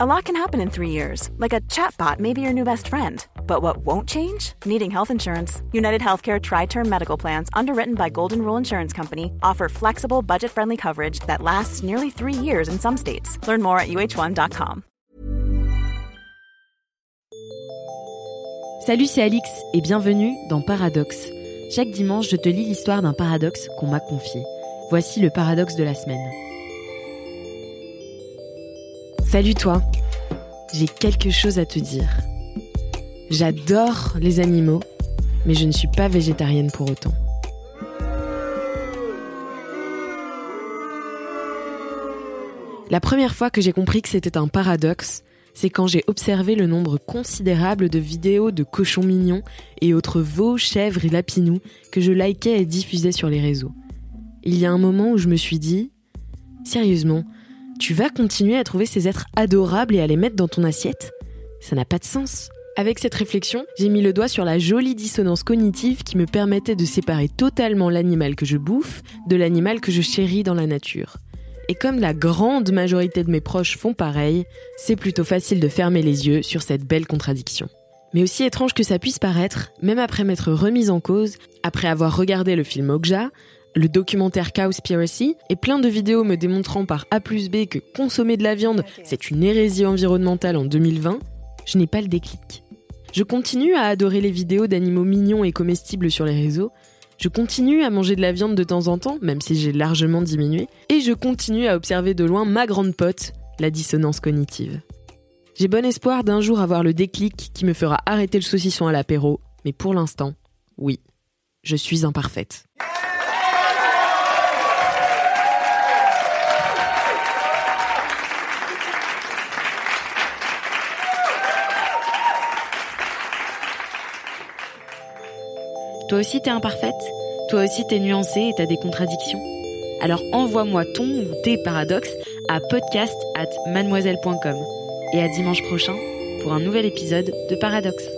A lot can happen in three years, like a chatbot may be your new best friend. But what won't change? Needing health insurance. United Healthcare Tri Term Medical Plans, underwritten by Golden Rule Insurance Company, offer flexible, budget friendly coverage that lasts nearly three years in some states. Learn more at uh1.com. Salut, c'est Alix et bienvenue dans Paradoxe. Chaque dimanche, je te lis l'histoire d'un paradoxe qu'on m'a confié. Voici le paradoxe de la semaine. Salut toi, j'ai quelque chose à te dire. J'adore les animaux, mais je ne suis pas végétarienne pour autant. La première fois que j'ai compris que c'était un paradoxe, c'est quand j'ai observé le nombre considérable de vidéos de cochons mignons et autres veaux, chèvres et lapinous que je likais et diffusais sur les réseaux. Il y a un moment où je me suis dit, sérieusement, tu vas continuer à trouver ces êtres adorables et à les mettre dans ton assiette? Ça n'a pas de sens. Avec cette réflexion, j'ai mis le doigt sur la jolie dissonance cognitive qui me permettait de séparer totalement l'animal que je bouffe de l'animal que je chéris dans la nature. Et comme la grande majorité de mes proches font pareil, c'est plutôt facile de fermer les yeux sur cette belle contradiction. Mais aussi étrange que ça puisse paraître, même après m'être remise en cause, après avoir regardé le film Okja, le documentaire Cowspiracy et plein de vidéos me démontrant par A plus B que consommer de la viande, c'est une hérésie environnementale en 2020, je n'ai pas le déclic. Je continue à adorer les vidéos d'animaux mignons et comestibles sur les réseaux, je continue à manger de la viande de temps en temps, même si j'ai largement diminué, et je continue à observer de loin ma grande pote, la dissonance cognitive. J'ai bon espoir d'un jour avoir le déclic qui me fera arrêter le saucisson à l'apéro, mais pour l'instant, oui, je suis imparfaite. Toi aussi t'es imparfaite Toi aussi t'es nuancée et t'as des contradictions Alors envoie-moi ton ou tes paradoxes à podcast at mademoiselle.com. Et à dimanche prochain pour un nouvel épisode de Paradoxe.